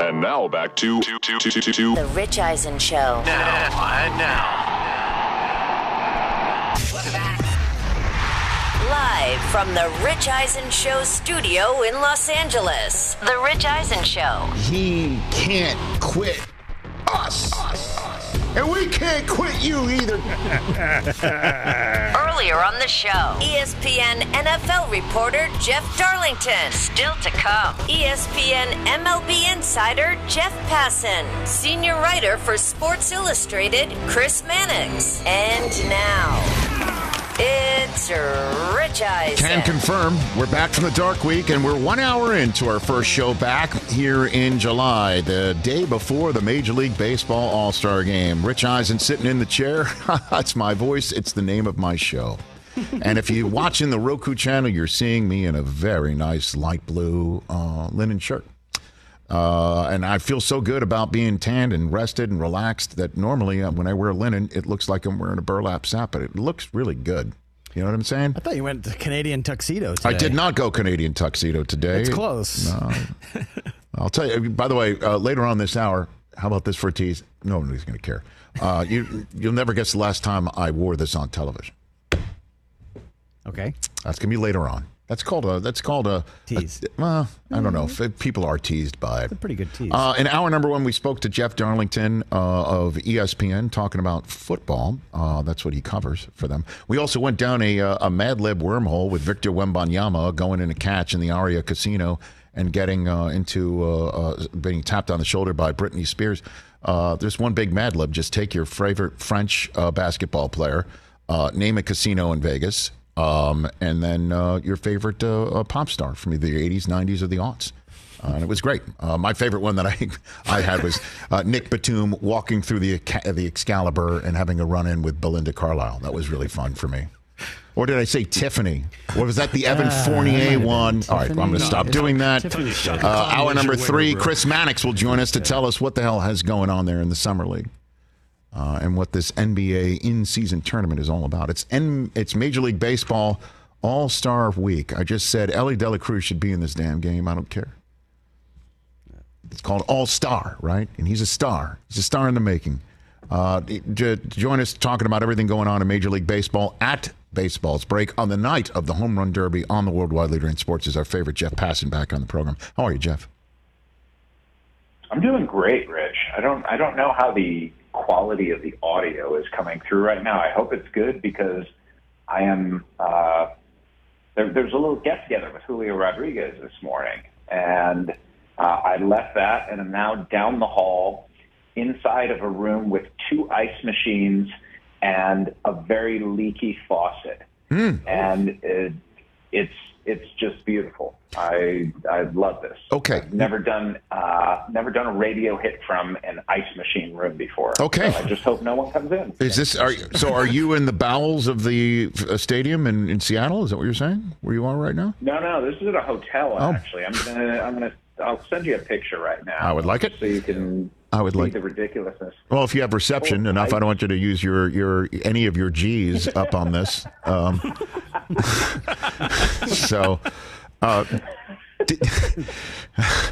And now back to, to, to, to, to, to The Rich Eisen Show. Now and now. Live from the Rich Eisen Show studio in Los Angeles. The Rich Eisen Show. He can't quit us. And we can't quit you either. Earlier on the show, ESPN NFL reporter Jeff Darlington. Still to come, ESPN MLB insider Jeff Passan. Senior writer for Sports Illustrated Chris Mannix. And now, it's Rich Eisen. Can confirm we're back from the dark week and we're one hour into our first show back here in July, the day before the Major League Baseball All Star game. Rich Eisen sitting in the chair. That's my voice. It's the name of my show. and if you're watching the Roku channel, you're seeing me in a very nice light blue uh, linen shirt. Uh, and I feel so good about being tanned and rested and relaxed that normally uh, when I wear linen, it looks like I'm wearing a burlap sack, but it looks really good. You know what I'm saying? I thought you went to Canadian tuxedo today. I did not go Canadian tuxedo today. It's close. No. I'll tell you. By the way, uh, later on this hour, how about this for a tease? Nobody's going to care. Uh, you you'll never guess the last time I wore this on television. Okay. That's going to be later on. That's called a. That's called a Tease. a- well, I don't know. If people are teased by it. A pretty good tease. Uh, in hour number one, we spoke to Jeff Darlington uh, of ESPN talking about football. Uh, that's what he covers for them. We also went down a, uh, a Mad Lib wormhole with Victor Wembanyama going in a catch in the Aria Casino and getting uh, into uh, uh, being tapped on the shoulder by Britney Spears. Uh, there's one big Mad Lib. Just take your favorite French uh, basketball player, uh, name a casino in Vegas, um, and then uh, your favorite uh, uh, pop star from either the 80s, 90s, or the aughts. Uh, and it was great. Uh, my favorite one that I I had was uh, Nick Batum walking through the the Excalibur and having a run in with Belinda Carlisle. That was really fun for me. Or did I say Tiffany? Or was that the Evan Fournier one? All right, well, I'm going to stop doing that. Uh, hour number three, Chris Mannix will join us to tell us what the hell has going on there in the summer league. Uh, and what this NBA in-season tournament is all about. It's N- it's Major League Baseball All Star Week. I just said Elly De La Cruz should be in this damn game. I don't care. It's called All Star, right? And he's a star. He's a star in the making. Uh, to, join us talking about everything going on in Major League Baseball at Baseball's break on the night of the Home Run Derby on the Worldwide Leader in Sports is our favorite Jeff Passan back on the program. How are you, Jeff? I'm doing great, Rich. I don't I don't know how the quality of the audio is coming through right now. I hope it's good because I am uh, there, there's a little get together with Julio Rodriguez this morning, and uh, I left that and am now down the hall inside of a room with two ice machines and a very leaky faucet, and it, it's it's just beautiful. I I love this. Okay. I've never done uh, never done a radio hit from an ice machine room before. Okay. So I just hope no one comes in. Is this are so? Are you in the bowels of the uh, stadium in, in Seattle? Is that what you're saying? Where you are right now? No, no, this is at a hotel. Oh. Actually, I'm gonna I'm gonna I'll send you a picture right now. I would like it. so you can I would see like- the ridiculousness. Well, if you have reception Oh, enough, I, I- don't want you to use your your any of your G's up on this. Um, so. Uh, did,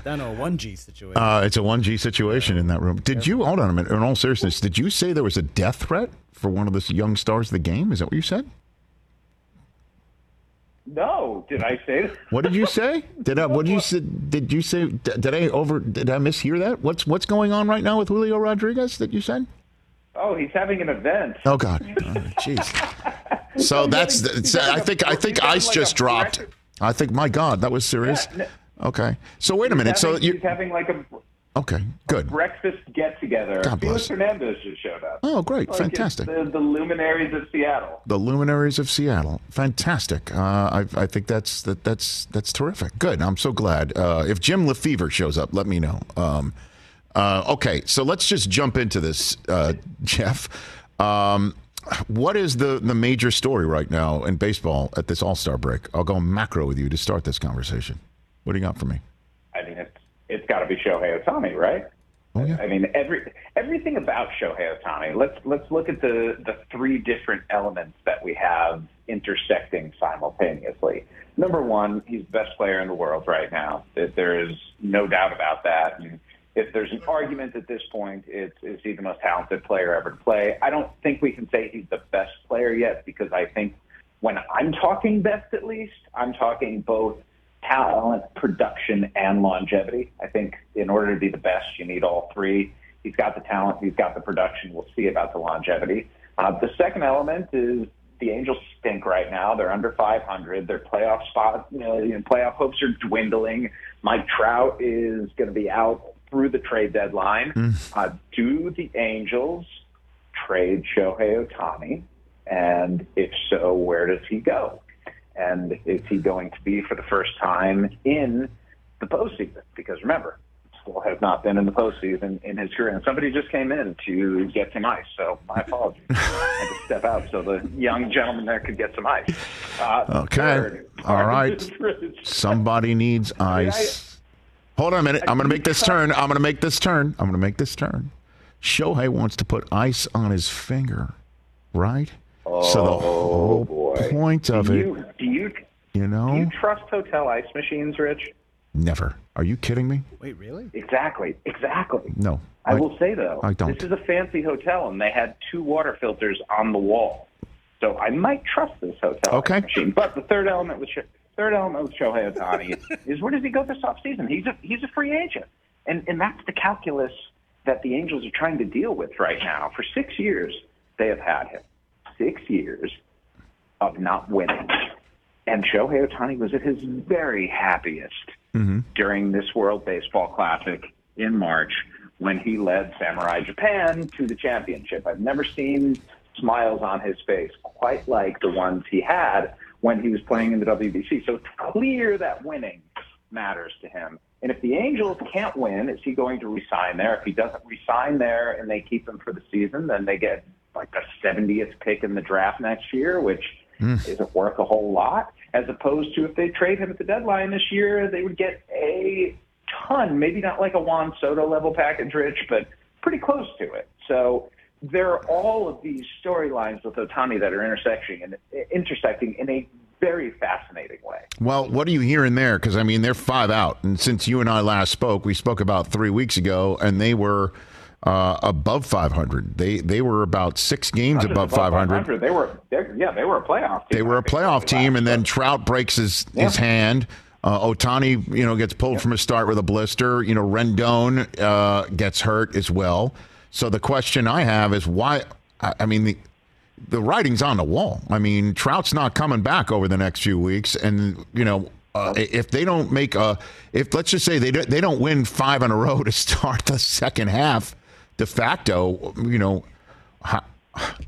Down to a 1G situation. uh, it's a one G situation in that room. Did you hold on a minute? In all seriousness, did you say there was a death threat for one of the young stars of the game? Is that what you said? No, did I say that? What did you say? Did I? What did you say? Did you say? Did I over? Did I mishear that? What's What's going on right now with Julio Rodriguez that you said? Oh, he's having an event. Oh God, jeez. so that's. having- I think. I think ice like just dropped. I think. My God, that was serious. Yeah, Okay. So wait a minute. So having, you. he's having like a Okay. Good. breakfast get together. God bless. Felix Hernandez just showed up. Oh, great. Like Fantastic. The, the luminaries of Seattle. the luminaries of Seattle. Fantastic. Uh, I, I think that's that, that's that's terrific. Good. I'm so glad. Uh, if Jim Lefebvre shows up, let me know. Um, uh, okay, so let's just jump into this, uh, Jeff. Um, what is the the major story right now in baseball at this All Star break? I'll go macro with you to start this conversation. What do you got for me? I mean, it's it's got to be Shohei Ohtani, right? Oh, yeah. I mean, every everything about Shohei Ohtani. Let's let's look at the the three different elements that we have intersecting simultaneously. Number one, he's the best player in the world right now. There is no doubt about that. And if there's an argument at this point, it's is he the most talented player ever to play? I don't think we can say he's the best player yet because I think when I'm talking best, at least I'm talking both talent, production, and longevity. I think in order to be the best, you need all three. He's got the talent, he's got the production. We'll see about the longevity. Uh, the second element is the Angels stink right now. They're under 500. Their playoff spot, you know, you know, playoff hopes are dwindling. Mike Trout is going to be out through the trade deadline. Uh, do the Angels trade Shohei Ohtani? And if so, where does he go? And is he going to be for the first time in the postseason? Because remember, still has not been in the postseason in his career. And somebody just came in to get some ice, so my apologies. I had to step out so the young gentleman there could get some ice. Uh, Okay. third, All right. Somebody needs ice. Hold on a minute. I'm going to make this turn. I'm going to make this turn. I'm going to make this turn. Shohei wants to put ice on his finger, right? Oh, so the whole boy. point of do it, you, do you you do know, you trust hotel ice machines, Rich? never. Are you kidding me? Wait, really? Exactly, exactly. No. I, will say though, I don't. this is a fancy hotel, and they had two water filters on the wall, so I might trust this hotel Okay. ice machine. But the third element with Sho- third element with Shohei Ohtani is where does he go this offseason? He's a he's a free agent, and and that's the calculus that the Angels are trying to deal with right now. For six years, they have had him. Six years of not winning. And Shohei Ohtani was at his very happiest mm-hmm. during this World Baseball Classic in March when he led Samurai Japan to the championship. I've never seen smiles on his face quite like the ones he had when he was playing in the WBC. So it's clear that winning matters to him. And if the Angels can't win, is he going to resign there? If he doesn't resign there and they keep him for the season, then they get like the 70th pick in the draft next year, which Mm. isn't worth a whole lot. As opposed to if they trade him at the deadline this year, they would get a ton, maybe not like a Juan Soto level package, Rich, but pretty close to it. So there are all of these storylines with Ohtani that are intersecting and intersecting in a very fascinating way. Well, what are you hearing there? Because I mean, they're five out, and since you and I last spoke, we spoke about three weeks ago, and they were uh, above 500. They they were about six games just above 500. They were, yeah, they were a playoff team. They were a playoff team, and then. Trout breaks his his hand. Uh, Ohtani, you know, gets pulled from his start with a blister. You know, Rendon uh, gets hurt as well. So the question I have is why? I, I mean, the the writing's on the wall. I mean, Trout's not coming back over the next few weeks, and you know. Uh, if they don't make a, if let's just say they don't, they don't win five in a row to start the second half, de facto, you know, how,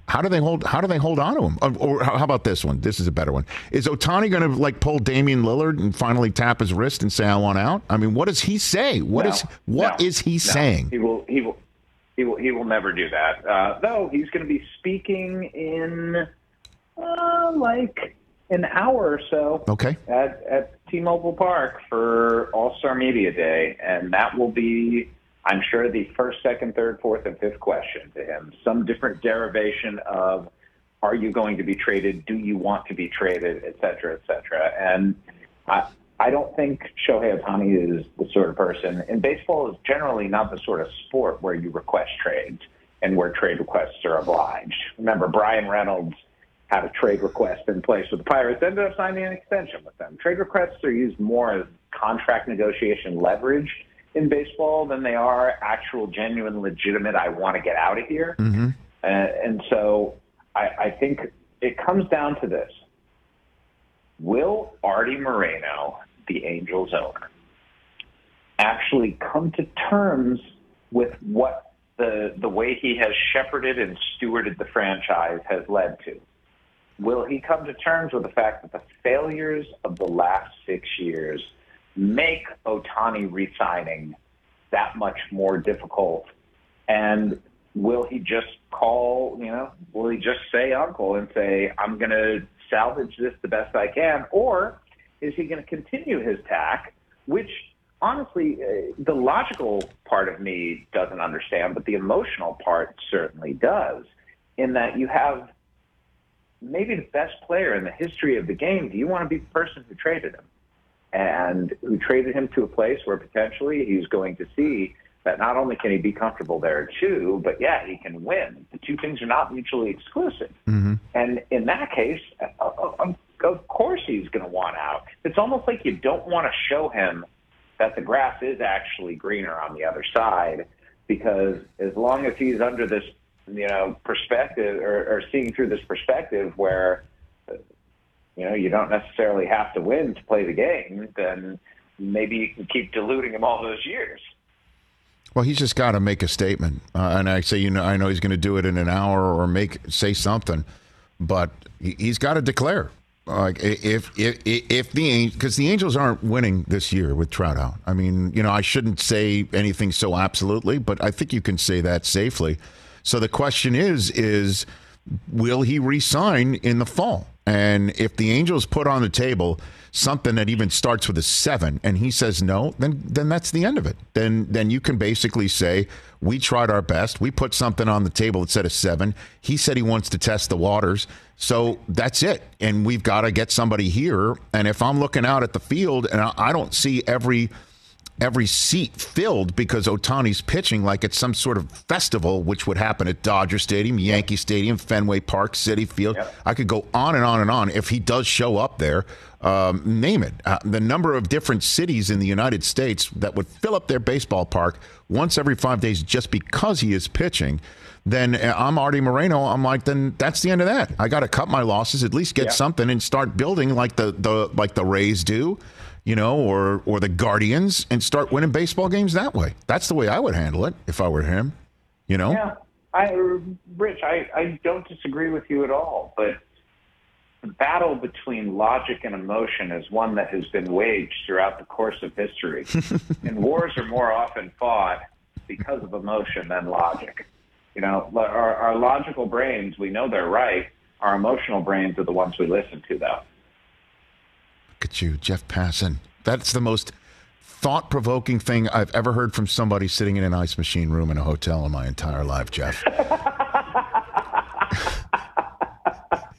how do they hold? How do they hold on to him? Uh, Or how about this one? This is a better one. Is Ohtani going to like pull Damian Lillard and finally tap his wrist and say, "I want out"? I mean, what does he say? What No, is what no, is he no. saying? He will. He will. He will. He will never do that. Uh, though he's going to be speaking in uh, like an hour or so Okay. at at T-Mobile Park for All Star Media Day, and that will be, I'm sure, the first, second, third, fourth, and fifth question to him. Some different derivation of, are you going to be traded? Do you want to be traded? Et cetera, et cetera. And I, I don't think Shohei Ohtani is the sort of person, and baseball is generally not the sort of sport where you request trades and where trade requests are obliged. Remember, Bryan Reynolds had a trade request in place with the Pirates, ended up signing an extension with them. Trade requests are used more as contract negotiation leverage in baseball than they are actual, genuine, legitimate, I want to get out of here. Mm-hmm. Uh, and so I, I think it comes down to this. Will Artie Moreno, the Angels owner, actually come to terms with what the the way he has shepherded and stewarded the franchise has led to? Will he come to terms with the fact that the failures of the last six years make Ohtani resigning that much more difficult? And will he just call, you know, will he just say uncle and say, I'm going to salvage this the best I can? Or is he going to continue his tack, which honestly, uh, the logical part of me doesn't understand, but the emotional part certainly does, in that you have maybe the best player in the history of the game. Do you want to be the person who traded him? And who traded him to a place where potentially he's going to see that not only can he be comfortable there too, but yeah, he can win. The two things are not mutually exclusive. Mm-hmm. And in that case, uh, of course he's going to want out. It's almost like you don't want to show him that the grass is actually greener on the other side because as long as he's under this, you know, perspective or, or seeing through this perspective where, you know, you don't necessarily have to win to play the game, then maybe you can keep diluting him all those years. Well, he's just got to make a statement, uh, and I say, you know, I know he's going to do it in an hour or make say something, but he's got to declare. Like if if if the because the Angels aren't winning this year with Trout out. I mean, you know, I shouldn't say anything so absolutely, but I think you can say that safely. So the question is is will he resign in the fall? And if the Angels put on the table something that even starts with a seven and he says no, then then that's the end of it. Then then you can basically say we tried our best. We put something on the table that said a seven. He said he wants to test the waters. So that's it. And we've got to get somebody here. And if I'm looking out at the field and I don't see every every seat filled because Ohtani's pitching like it's some sort of festival, which would happen at Dodger Stadium, Yankee Stadium, Fenway Park, Citi Field. Yep. I could go on and on and on. If he does show up there, um, name it. Uh, the number of different cities in the United States that would fill up their baseball park once every five days just because he is pitching. Then uh, I'm Artie Moreno. I'm like, then that's the end of that. I got to cut my losses, at least get something, and start building like the, the like the Rays do you know, or or the Guardians and start winning baseball games that way. That's the way I would handle it if I were him. You know. Yeah, I, Rich, I I don't disagree with you at all, but the battle between logic and emotion is one that has been waged throughout the course of history, and wars are more often fought because of emotion than logic. You know, our, our logical brains, we know they're right. Our emotional brains are the ones we listen to, though. Look at you, Jeff Passan. That's the most thought provoking thing I've ever heard from somebody sitting in an ice machine room in a hotel in my entire life, Jeff.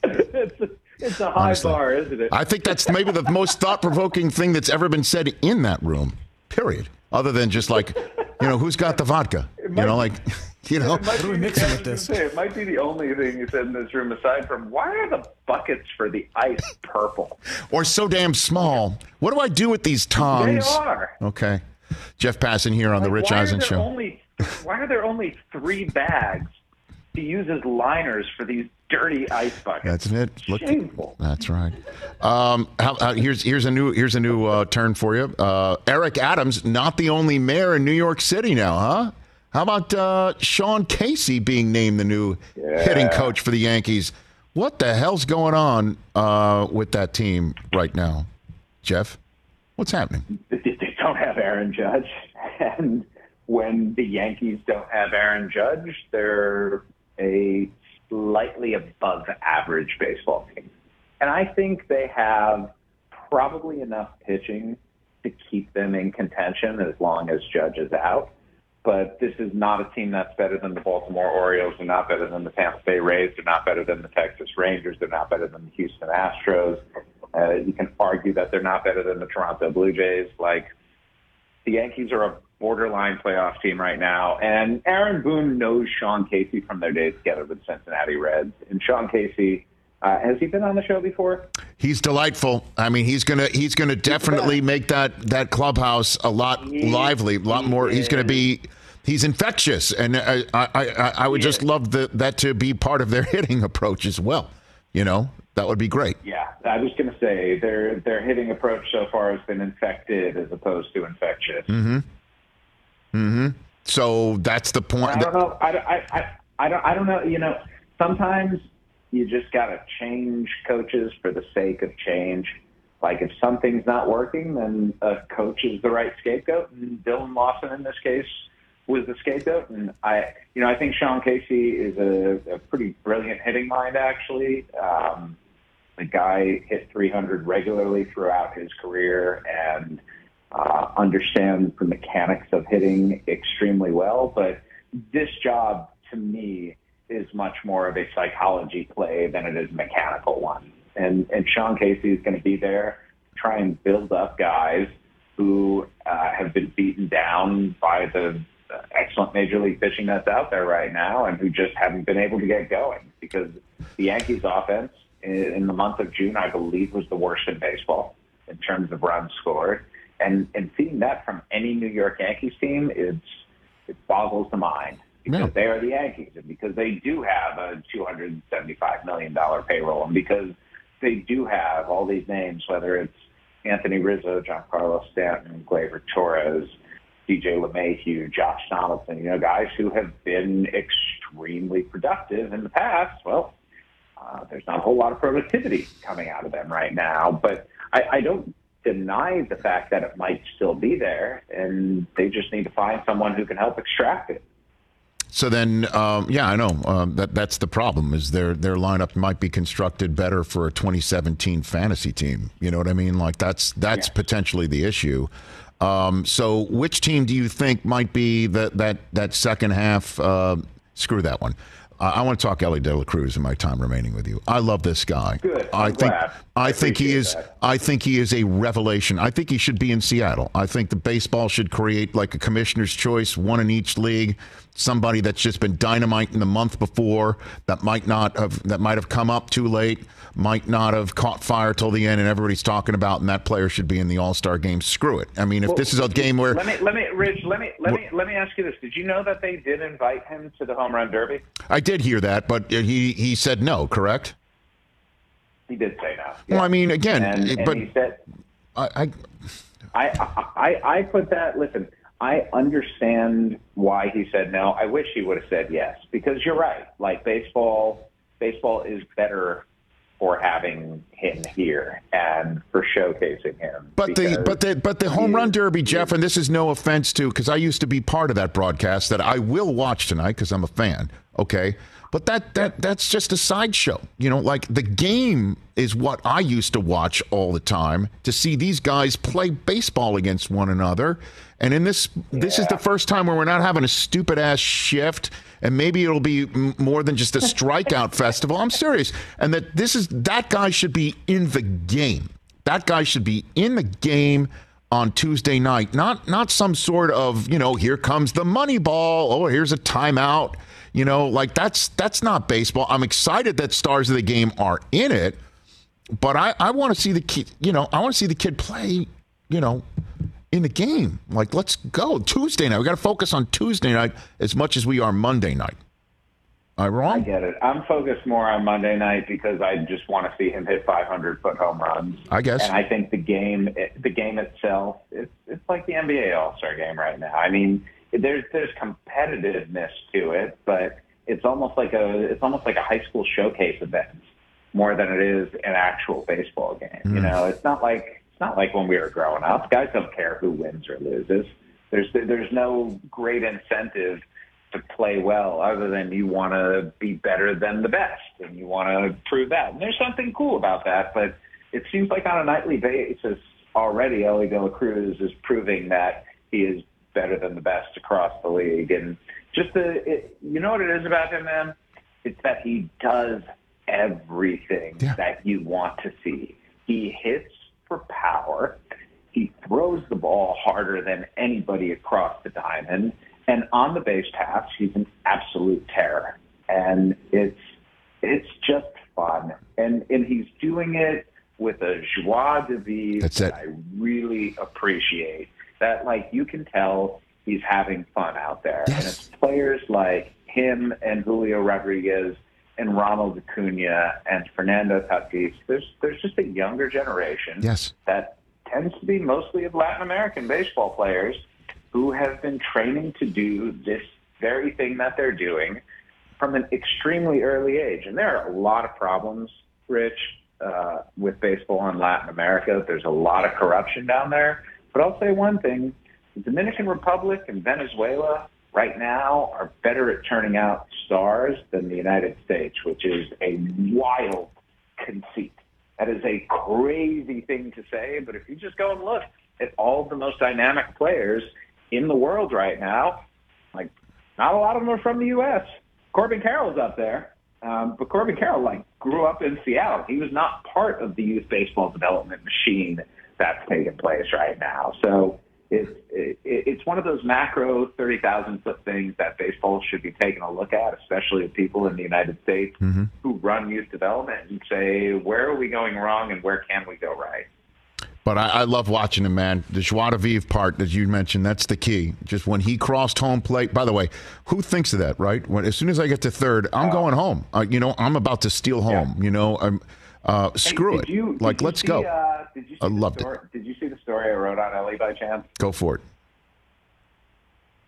it's, a, it's a high Honestly, bar, isn't it? I think that's maybe the most thought provoking thing that's ever been said in that room, period. Other than just like, you know, who's got the vodka? You know, like. You know, what are we mixing with this? Say, it might be the only thing you said in this room, aside from why are the buckets for the ice purple or so damn small? What do I do with these tongs? They are okay. Jeff Passan here on like, the Rich Eisen Show. Only, why are there only three bags to use as liners for these dirty ice buckets? That's it. Look, Shameful. That's right. Um, how, uh, here's here's a new here's a new uh, turn for you. Uh, Eric Adams, not the only mayor in New York City now, huh? How about uh, Sean Casey being named the new yeah. hitting coach for the Yankees? What the hell's going on uh, with that team right now, Jeff? What's happening? They don't have Aaron Judge, and when the Yankees don't have Aaron Judge, they're a slightly above average baseball team. And I think they have probably enough pitching to keep them in contention as long as Judge is out but this is not a team that's better than the Baltimore Orioles. They're not better than the Tampa Bay Rays. They're not better than the Texas Rangers. They're not better than the Houston Astros. Uh, you can argue that they're not better than the Toronto Blue Jays. Like the Yankees are a borderline playoff team right now, and Aaron Boone knows Sean Casey from their days together with Cincinnati Reds. And Sean Casey Uh, has he been on the show before? He's delightful. I mean, he's gonna he's gonna definitely make that that clubhouse a lot He- lively, a lot more. He's gonna be he's infectious, and I I, I, I would He just is. love the, that to be part of their hitting approach as well. You know, that would be great. Yeah, I was going to say their their hitting approach so far has been infected as opposed to infectious. Mm-hmm. Mm-hmm. So that's the point. I don't know. I, I, I, I don't. I don't know. You know, sometimes you just got to change coaches for the sake of change. Like if something's not working, then a coach is the right scapegoat, and Dillon Lawson in this case was the scapegoat. And I, you know, I think Sean Casey is a, a pretty brilliant hitting mind. Actually, um, the guy hit 300 regularly throughout his career and uh, understands the mechanics of hitting extremely well. But this job, to me, is much more of a psychology play than it is a mechanical one. And and Sean Casey is going to be there, to try and build up guys who uh, have been beaten down by the Uh, excellent major league pitching that's out there right now, and who just haven't been able to get going because the Yankees' offense in, the month of June, I believe, was the worst in baseball in terms of runs scored. And and seeing that from any New York Yankees team, it's it boggles the mind because Yeah. they are the Yankees and because they do have a two hundred seventy five million dollar payroll and because they do have all these names, whether it's Anthony Rizzo, Giancarlo Stanton, Gleyber Torres, DJ LeMahieu, Josh Donaldson, you know, guys who have been extremely productive in the past. Well, uh, there's not a whole lot of productivity coming out of them right now, but I, I don't deny the fact that it might still be there, and they just need to find someone who can help extract it. So then, um, yeah, I know um, that that's the problem. Is their their lineup might be constructed better for a 2017 fantasy team? You know what I mean? Like that's that's Yeah. potentially the issue. Um, so, which team do you think might be that that that second half? Uh, screw that one. Uh, I want to talk Elly De La Cruz in my time remaining with you. I love this guy. Good. I I'm think glad. I I think he is. that. I think he is a revelation. I think he should be in Seattle. I think the baseball should create like a commissioner's choice, one in each league. Somebody that's just been dynamite in the month before that might not have that might have come up too late, might not have caught fire till the end, and everybody's talking about. And that player should be in the All Star game. Screw it. I mean, if this is a game where Let me let me Rich, let me let me let me ask you this. Did you know that they did invite him to the home run derby? I did hear that, but uh, he he said no. Correct. He did say no. Well, I mean, again, and, and but he said I, I I, I I put that. Listen, I understand why he said no. I wish he would have said yes because you're right. Like baseball, baseball is better for having him here and for showcasing him. But the but the but the home run derby, Jeff, and this is no offense to because I used to be part of that broadcast that I will watch tonight because I'm a fan. Okay, but that that that's just a sideshow. You know, like the game is what I used to watch all the time to see these guys play baseball against one another. And in this, this is the first time where we're not having a stupid ass shift, and maybe it'll be m- more than just a strikeout festival. I'm serious, and that this is that guy should be in the game. That guy should be in the game on Tuesday night, not not some sort of you know here comes the money ball. Oh, here's a timeout. You know, like that's that's not baseball. I'm excited that stars of the game are in it, but I I want to see the kid. You know, I want to see the kid play. You know, in the game. Like, let's go Tuesday night. We got to focus on Tuesday night as much as we are Monday night. Am I wrong? I get it. I'm focused more on Monday night because I just want to see him hit 500 foot home runs. I guess. And I think the game, the game itself, it's it's like the NBA All Star Game right now. I mean, there's there's competitiveness to it, but it's almost like a it's almost like a high school showcase event more than it is an actual baseball game. Hmm. You know, it's not like it's not like when we were growing up. Guys don't care who wins or loses. There's there's no great incentive to play well other than you want to be better than the best and you want to prove that. And there's something cool about that, but it seems like on a nightly basis already Elly De La Cruz is proving that he is better than the best across the league. And just the, it, you know what it is about him, man? It's that he does everything Yeah. that you want to see. He hits for power. He throws the ball harder than anybody across the diamond. And on the base paths, he's an absolute terror. And it's it's just fun, and and he's doing it with a joie de vivre That's that. I really appreciate. That like you can tell he's having fun out there, and it's players like him and Julio Rodriguez and Ronald Acuna and Fernando Tatis. There's there's just a younger generation Yes. that tends to be mostly of Latin American baseball players who have been training to do this very thing that they're doing from an extremely early age. And there are a lot of problems, Rich, uh, with baseball in Latin America. There's a lot of corruption down there. But I'll say one thing the Dominican Republic and Venezuela right now are better at turning out stars than the United States, which is a wild conceit. That is a crazy thing to say, but if you just go and look at all the most dynamic players in the world right now, like not a lot of them are from the U.S. Corbin Carroll's up there, um, but Corbin Carroll like grew up in Seattle. He was not part of the youth baseball development machine that's taking place right now. So it's it, it's one of those macro thirty thousand foot things that baseball should be taking a look at, especially of people in the United States who run youth development and say where are we going wrong and where can we go right. But I, I love watching him, man. The joie de vivre part that you mentioned, that's the key. Just when he crossed home plate. By the way, who thinks of that, right? When as soon as I get to third, I'm going home. Uh, you know, I'm about to steal home. You know, I'm uh, screw Hey, it. you- like, let's see, go. Uh, did you see I the loved it. Did you see the story I wrote on Elly by chance? Go for it.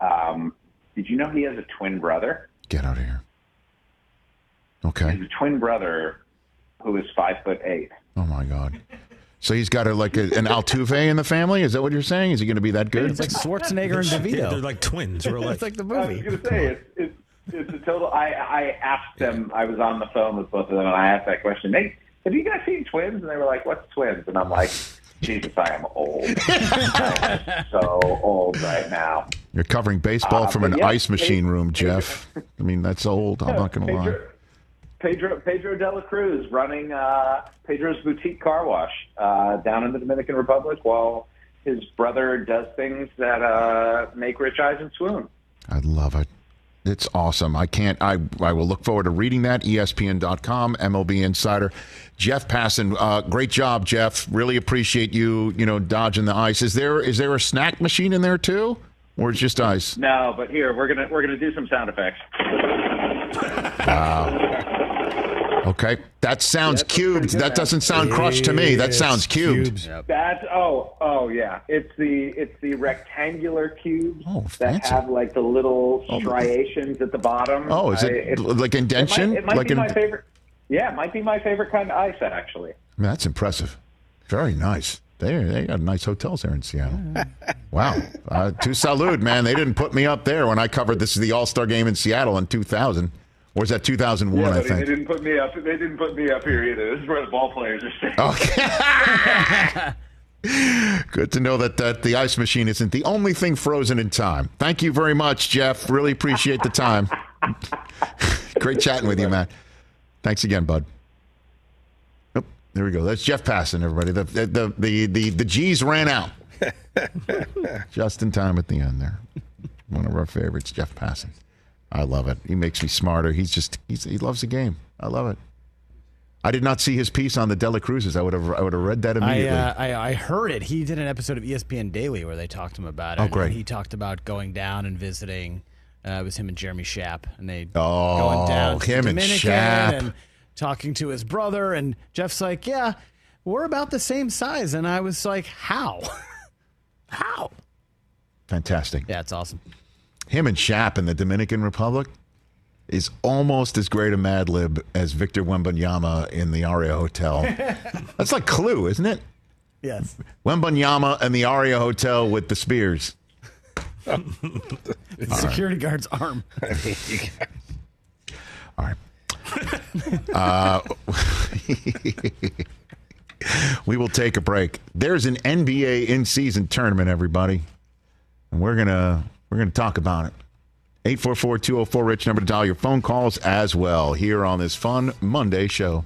Um, did you know he has a twin brother? Get out of here. He Okay. has a twin brother who is five foot eight. Oh my God. So he's got a, like a, an Altuve in the family. Is that what you're saying? Is he going to be that good? It's like Schwarzenegger and DeVito. Yeah, they're like twins, real life. it's like the movie. I was going to say it's, it's it's a total. I I asked them. I was on the phone with both of them, and I asked that question. They have you guys seen twins? And they were like, "What's twins?" And I'm like, "Jesus, I am old. I am so old right now." You're covering baseball Uh, from an yeah, ice machine Pedro- room, Jeff. I mean, that's old. I'm not going to lie. Pedro, Pedro Pedro de la Cruz running uh, Pedro's boutique car wash uh, down in the Dominican Republic while his brother does things that uh, make Rich Eisen swoon. I love it. It's awesome. I can't. I I will look forward to reading that. ESPN.com, MLB Insider. Jeff Passan, uh, great job, Jeff. Really appreciate you. You know, dodging the ice. Is there is there a snack machine in there too, or it's just ice? No, but here we're gonna we're gonna do some sound effects. Wow. Okay, that sounds Yeah, that's pretty cubed. good, That man. doesn't sound crushed to me. That It's sounds cubed. cubes. That's oh oh yeah. It's the it's the rectangular cubes Oh, that fancy. have like the little oh, striations at the bottom. Oh, is I- it it's- like It indention? might, it might like be in- my favorite. Yeah, it might be my favorite kind of ice set, actually. That's impressive. Very nice. They they got nice hotels there in Seattle. wow. Uh, to salute, man. They didn't put me up there when I covered this is the All Star game in Seattle in 2000. Or was that 2001? I buddy, think. didn't put me up. They didn't put me up here either. This is where the ball players are staying. Okay. Good to know that, that the ice machine isn't the only thing frozen in time. Thank you very much, Jeff. Really appreciate the time. Great chatting with you, man. Thanks again, bud. There we go. That's Jeff Passan, everybody. The the the the, the, the G's ran out. Just in time at the end there. One of our favorites, Jeff Passan. I love it. He makes me smarter. He's just he's, he loves the game. I love it. I did not see his piece on the De La Cruzes. I would have I would have read that I, immediately. uh, I I heard it. He did an episode of ESPN Daily where they talked to him about it. Oh, and great. He talked about going down and visiting. Uh, it was him and Jeremy Schaap, and they Oh, going down to him the and Dominican Schaap. and talking to his brother. And Jeff's like, "Yeah, we're about the same size." And I was like, "How? How?" Fantastic. Yeah, it's awesome. Him and Schaap in the Dominican Republic is almost as great a Mad Lib as Victor Wembanyama in the Aria Hotel. That's like Clue, isn't it? Yes. Wembanyama and the Aria Hotel with the spears. The security guard's arm. All right. Uh, we will take a break. There's an NBA in-season tournament, everybody, and we're gonna we're gonna talk about it. 844-204 rich number to dial your phone calls as well here on this fun Monday show.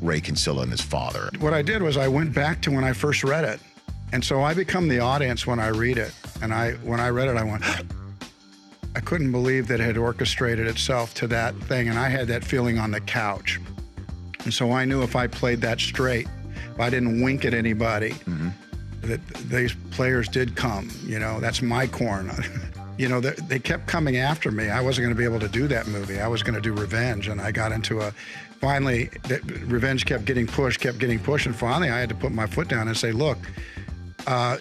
Ray Kinsella and his father? What I did was I went back to when I first read it. And so I become the audience when I read it. And I when I read it, I went, I couldn't believe that it had orchestrated itself to that thing. And I had that feeling on the couch. And so I knew if I played that straight, if I didn't wink at anybody, mm-hmm. that these players did come. You know, that's my corn. you know, they kept coming after me. I wasn't going to be able to do that movie. I was going to do Revenge, and I got into a. Finally, Revenge kept getting pushed, kept getting pushed, and finally, I had to put my foot down and say, "Look, uh,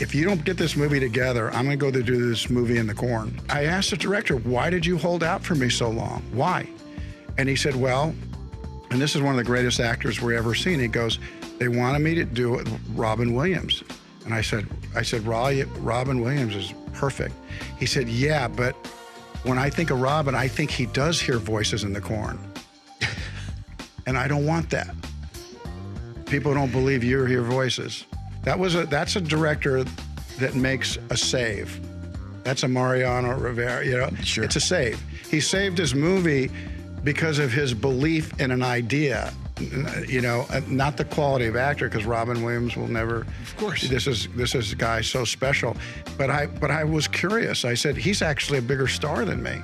if you don't get this movie together, I'm going to go to do this movie in the corn." I asked the director, "Why did you hold out for me so long? Why?" And he said, "Well." And this is one of the greatest actors we've ever seen. He goes, "They wanted me to do it Robin Williams." And I said, I said, Robin Williams is perfect. He said, yeah, but when I think of Robin, I think he does hear voices in the corn. And I don't want that. People don't believe you hear voices. That was a that's a director that makes a save. That's a Mariano Rivera, you know. Sure. It's a save. He saved his movie because of his belief in an idea you know, not the quality of actor because Robin Williams will never. Of course, this is this is a guy so special. But I but I was curious. I said he's actually a bigger star than me.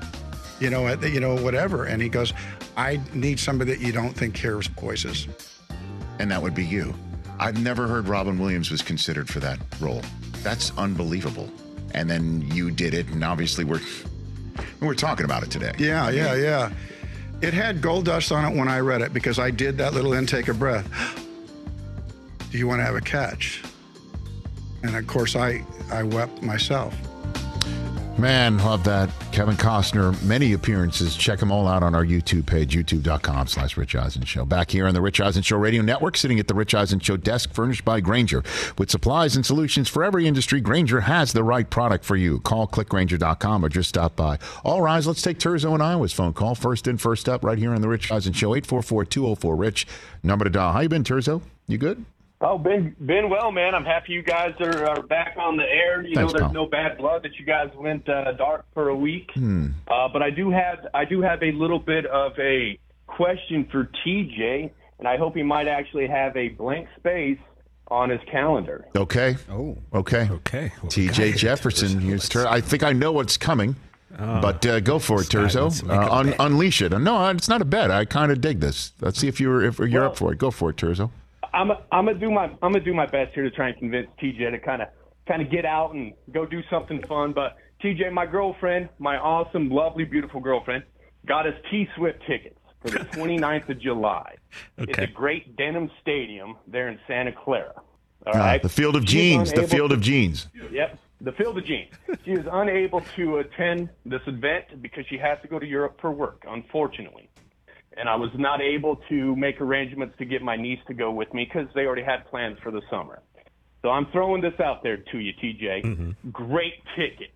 You know, you know, whatever. And he goes, I need somebody that you don't think hears voices. And that would be you. I've never heard Robin Williams was considered for that role. That's unbelievable. And then you did it, and obviously we're we're talking about it today. Yeah, yeah, yeah. It had gold dust on it when I read it because I did that little intake of breath. Do you want to have a catch? And of course, I, I wept myself. Man, love that. Kevin Costner, many appearances. Check them all out on our YouTube page, youtube.com slash Rich Eisen Show. Back here on the Rich Eisen Show Radio Network, sitting at the Rich Eisen Show desk, furnished by Grainger. With supplies and solutions for every industry, Grainger has the right product for you. Call clickgrainger.com or just stop by. All rise, let's take Terzo and Iowa's phone call. First in, first up, right here on the Rich Eisen Show, 844-204-RICH. Number to dial. How you been, Terzo? You good? Oh, been been well, man. I'm happy you guys are, are back on the air. You Thanks, know, there's pal. no bad blood that you guys went uh, dark for a week. Hmm. Uh, but I do have I do have a little bit of a question for TJ, and I hope he might actually have a blank space on his calendar. Okay. Oh. Okay. Okay. Well, TJ Jefferson. Here's tur- I think I know what's coming. but uh, go for it, guy Terzo. wants to make Uh, un- unleash it. No, it's not a bet. I kind of dig this. Let's see if you're if you're Well- up for it. Go for it, Terzo. I'm I'm gonna do my I'm gonna do my best here to try and convince TJ to kind of kind of get out and go do something fun. But TJ, my girlfriend, my awesome, lovely, beautiful girlfriend, got us T Swift tickets for the 29th of July. Okay. It's a great Denim Stadium there in Santa Clara. All Ah, right. the field of jeans. The field of jeans. Yep, the Field of Jeans. She is unable to attend this event because she has to go to Europe for work, unfortunately. And I was not able to make arrangements to get my niece to go with me because they already had plans for the summer. So I'm throwing this out there to you, TJ. Mm-hmm. Great tickets.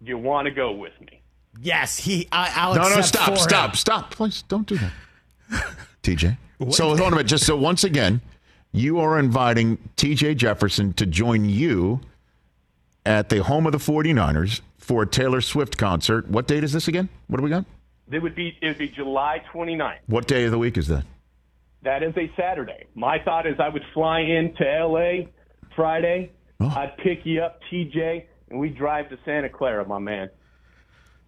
You want to go with me? Yes, he. I, I'll No, no, stop, for stop, him. stop. Please don't do that. TJ. So hold on a minute. Just so once again, you are inviting TJ Jefferson to join you at the home of the 49ers for a Taylor Swift concert. What date is this again? What do we got? It would be it would be July 29th. What day of the week is that? That is a Saturday. My thought is I would fly in to LA Friday. Oh. I'd pick you up, TJ, and we drive to Santa Clara, my man.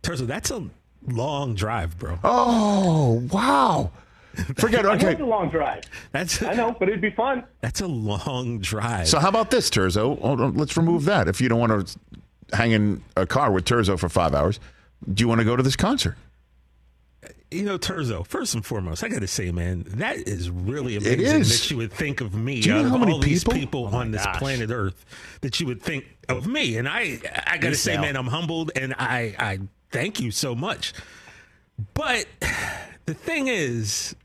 Terzo, that's a long drive, bro. Oh, wow. Forget I know okay. it's a long drive. That's I know, but it'd be fun. that's a long drive. So how about this, Terzo? Hold let's remove that. If you don't want to hang in a car with Terzo for five hours, do you want to go to this concert? You know, Terzo, first and foremost, I got to say, man, that is really amazing is. that you would think of me Do you know out of how many all these people? people on this planet Earth that you would think of me. And I, I got to say, man, I'm humbled and I, I thank you so much. But the thing is,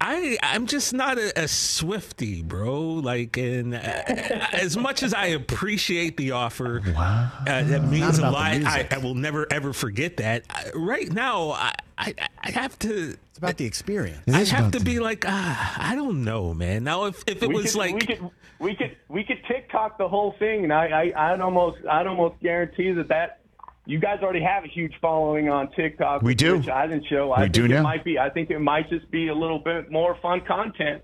I I'm just not a, a Swifty, bro. Like, and uh, as much as I appreciate the offer, wow. uh, that means a lot. I. I will never ever forget that. I, right now, I, I I have to. It's about the experience. I have about to the- be like, ah, I don't know, man. Now, if, if it we was could, like, we could we could we could TikTok the whole thing, and I, I I'd almost I'd almost guarantee that that you guys already have a huge following on TikTok. We with do. Rich Eisen show. I We do think now. It might be. I think it might just be a little bit more fun content.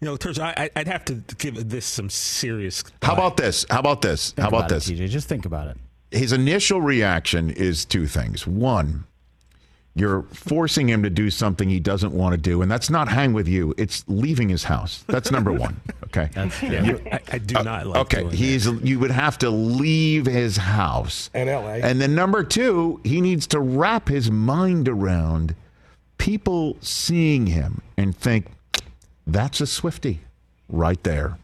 you know, Terzo, I, I- I'd have to give this some serious. How about this? How about this? Think How about it, this? TJ? Just think about it. His initial reaction is two things. One, you're forcing him to do something he doesn't want to do, and that's not hang with you. It's leaving his house. That's number one. Okay. You- I, I do uh, not like. okay. doing He's you would have to leave his house. And LA. And then number two, he needs to wrap his mind around people seeing him and think that's a Swifty right there.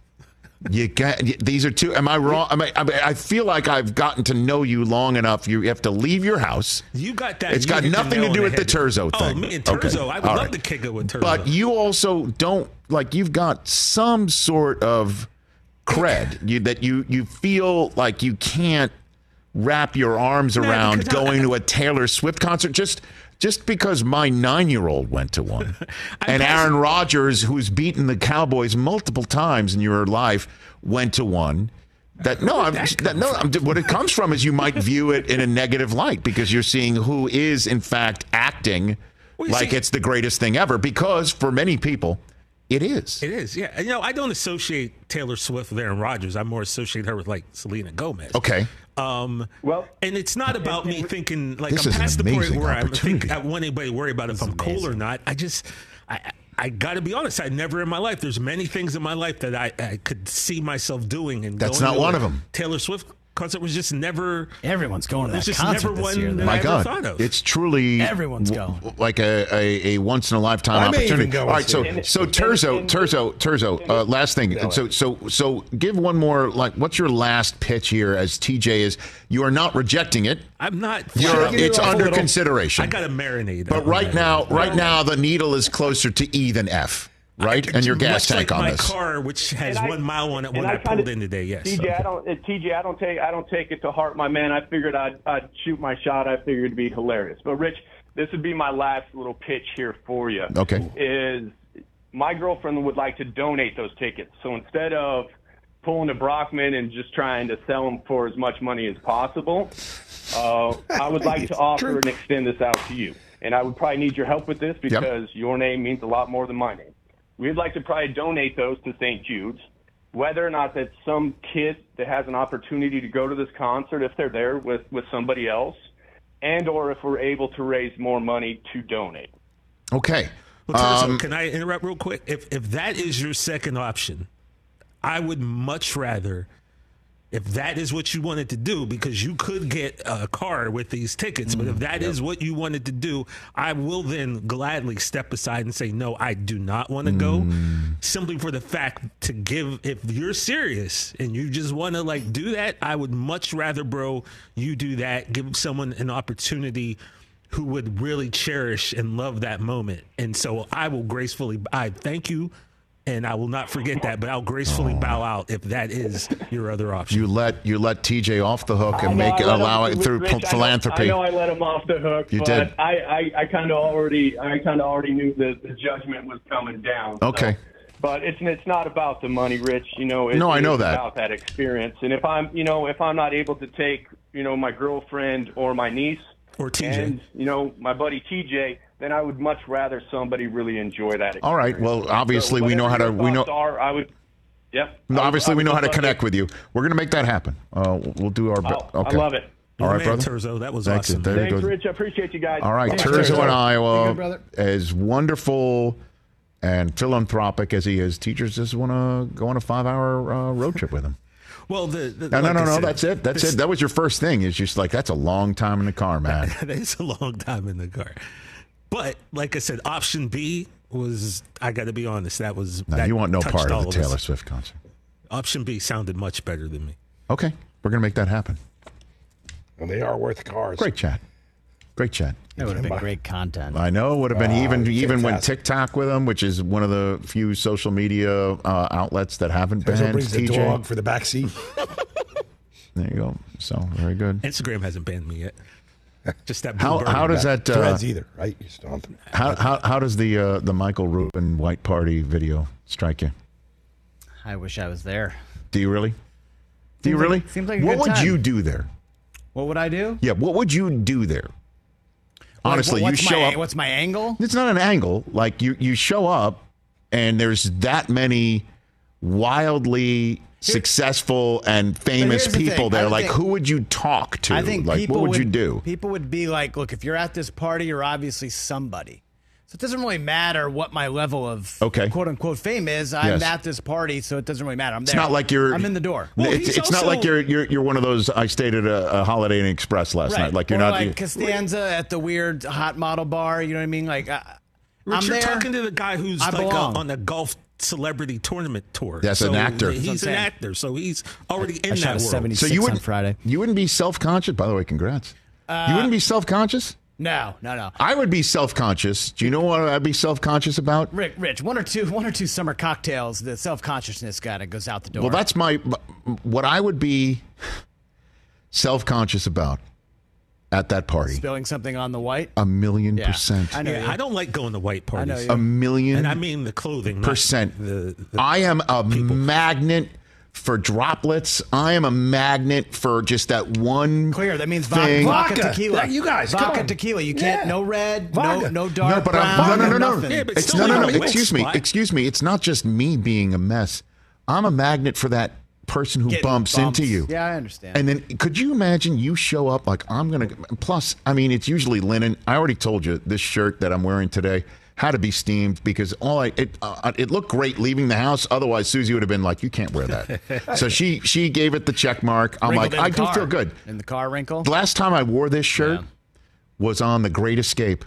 You got these are two. Am I wrong? I mean, I, feel like I've gotten to know you long enough. You have to leave your house. You got that. It's got nothing to do with the head. Terzo Oh, thing. me and Okay. I would All love right. to kick it with Terzo. But you also don't like you've got some sort of cred you, that you you feel like you can't wrap your arms around because I- going to a Taylor Swift concert just just because my nine year old went to one and Aaron Rodgers, who's beaten the Cowboys multiple times in your life, went to one. That no, I'm, that, no. I'm, what it comes from is you might view it in a negative light because you're seeing who is in fact acting Well, like see- it's the greatest thing ever. Because for many people, it is. It is, yeah. You know, I don't associate Taylor Swift with Aaron Rodgers. I more associate her with like Selena Gomez. Okay. Um, Well- and it's not about me thinking like This I'm is an past the point amazing where I think opportunity. I want anybody to worry about if I'm cool or not. I just, I, I got to be honest. I never in my life. There's many things in my life that I, I could see myself doing, and That's going not to one of them. Taylor Swift concert was just never. Everyone's going to There's that just concert never this one year. though. My God, of. it's truly Everyone's w- going. like a, a, a once in a lifetime I may opportunity. even go All right, so it. so Terzo, Terzo, Terzo. Uh, last thing. So so so give one more. Like, what's your last pitch here? As TJ is, you are not rejecting it. I'm not. You're, give it's a under little- consideration. I got to marinate. but right that. now, right now, the needle is closer to E than F. Right, and your gas tank like on my this. car, which has And I- one mile on it when I, kinda- pulled in today. Yes. TJ, I don't. TJ, I don't take. I don't take it to heart, my man. I figured I'd, I'd shoot my shot. I figured it'd be hilarious. But Rich, this would be my last little pitch here for you. Okay. Is my girlfriend would like to donate those tickets. So instead of pulling a Brockman and just trying to sell them for as much money as possible, uh, I would like to offer and extend this out to you. And I would probably need your help with this because your name means a lot more than my name. We'd like to probably donate those to St. Jude's. Whether or not that's some kid that has an opportunity to go to this concert if they're there with, with somebody else, and or if we're able to raise more money to donate. Okay. Well, Terzo, Um, can I interrupt real quick? If if that is your second option, I would much rather if that is what you wanted to do, because you could get a car with these tickets, but if mm-hmm. that is what you wanted to do, I will then gladly step aside and say, no, I do not want to go. Mm. Simply for the fact to give, if you're serious and you just want to like do that, I would much rather, bro, you do that. Give someone an opportunity who would really cherish and love that moment. And so I will gracefully, I thank you. And I will not forget that, but I'll gracefully bow out if that is your other option. You let you let TJ off the hook and know make it allow him- it through Rich, I know- philanthropy. I know I let him off the hook, You but did. I, I, I kind of already I kind of already knew that the judgment was coming down. so- Okay. But it's it's not about the money, Rich. You know, it, No, I know it's that. about that experience. And if I'm, you know, if I'm not able to take, you know, my girlfriend or my niece or TJ. and you know my buddy TJ, then I would much rather somebody really enjoy that. Experience. All right. Well, obviously So we know how to we know thoughts Are, I would. Yep. I would- obviously I we know how to love connect with you. We're going to make that happen. Uh, we'll do our best. Oh, I love it. All You're right, man, brother. Terzo. That was Thanks. awesome. There Thanks. Rich. I appreciate you guys. All right, Thanks, Terzo in Iowa, good, as wonderful and philanthropic as he is, teachers just want to go on a five-hour uh, road trip with him. Well, the, the No, no, like no, I no. said, That's it. That's this- it. That was your first thing. It's just like that's a long time in the car, man. that is a long time in the car. But like I said, option B was I got to be honest. That was No, that you want no part of the us. Taylor Swift concert. Option B sounded much better than me. Okay, we're gonna make that happen. And they are worth cars. Great chat. Great chat. That would have been great content. I know. Would have been Oh, even even when. TikTok with them, which is one of the few social media uh, outlets that haven't Terzo banned brings the dog for the back seat. There you go. So very good. Instagram hasn't banned me yet. Just that. How how does that uh, Threads either, right? You still how, how how does the uh, the Michael Rubin White Party video strike you? I wish I was there. Do you really? Do you Seems like- really? seems like a what good would time. you do there? What would I do? Yeah, what would you do there? Honestly, Like, you what's show my, up. What's my angle? It's not an angle. Like you, you show up, and there's that many wildly successful and famous here's the people I there. Like, think- who would you talk to? I think like, people what would, you do? People would be like, "Look, if you're at this party, you're obviously somebody." So it doesn't really matter what my level of Okay. quote unquote fame is. I'm Yes. at this party, so it doesn't really matter. I'm It's not like you're. I'm in the door. Well, it's he's it's not like you're you're you're one of those. I stayed at a, a Holiday Inn Express last right. night. Like you're or not. like you- Costanza at the weird hot model bar. You know what I mean? Like, uh, Rich, I'm you're there. talking to the guy who's I like a, on the golf celebrity tournament tour. That's an So actor. He's an actor, so he's already in I that world. so you wouldn't Friday. You wouldn't be self conscious. By the way, congrats. you wouldn't be uh, self conscious. no, no, no. I would be self conscious. Do you know what I'd be self conscious about? Rick, Rich, one or two, one or two summer cocktails. The self consciousness kind of goes out the door. Well, that's my what I would be self conscious about at that party. spilling something on the white. A million Yeah. percent. I know. Yeah. I don't like going to white parties. know you. A million And I mean the clothing, percent. The, the, I am a magnet for droplets. I am a magnet for just that one Clear. That means thing. vodka, vodka Vodka. tequila. Yeah, you guys, vodka on. tequila. You can't. Yeah. No red. Vodka. No, no dark No, but brown. I'm, no, no, no, no. nothing. Yeah, but it's no, no, no. Excuse me. Excuse me. It's not just me being a mess. I'm a magnet for that person who bumps, bumps. into you. Yeah, I understand. And then could you imagine you show up like I'm gonna plus I mean it's usually linen. I already told you this shirt that I'm wearing today had to be steamed because all I it uh, it looked great leaving the house. Otherwise Susie would have been like, You can't wear that. so she she gave it the check mark. I'm Wrinkled like, I do car. feel good. In the car wrinkle. The last time I wore this shirt Yeah. was on The Great Escape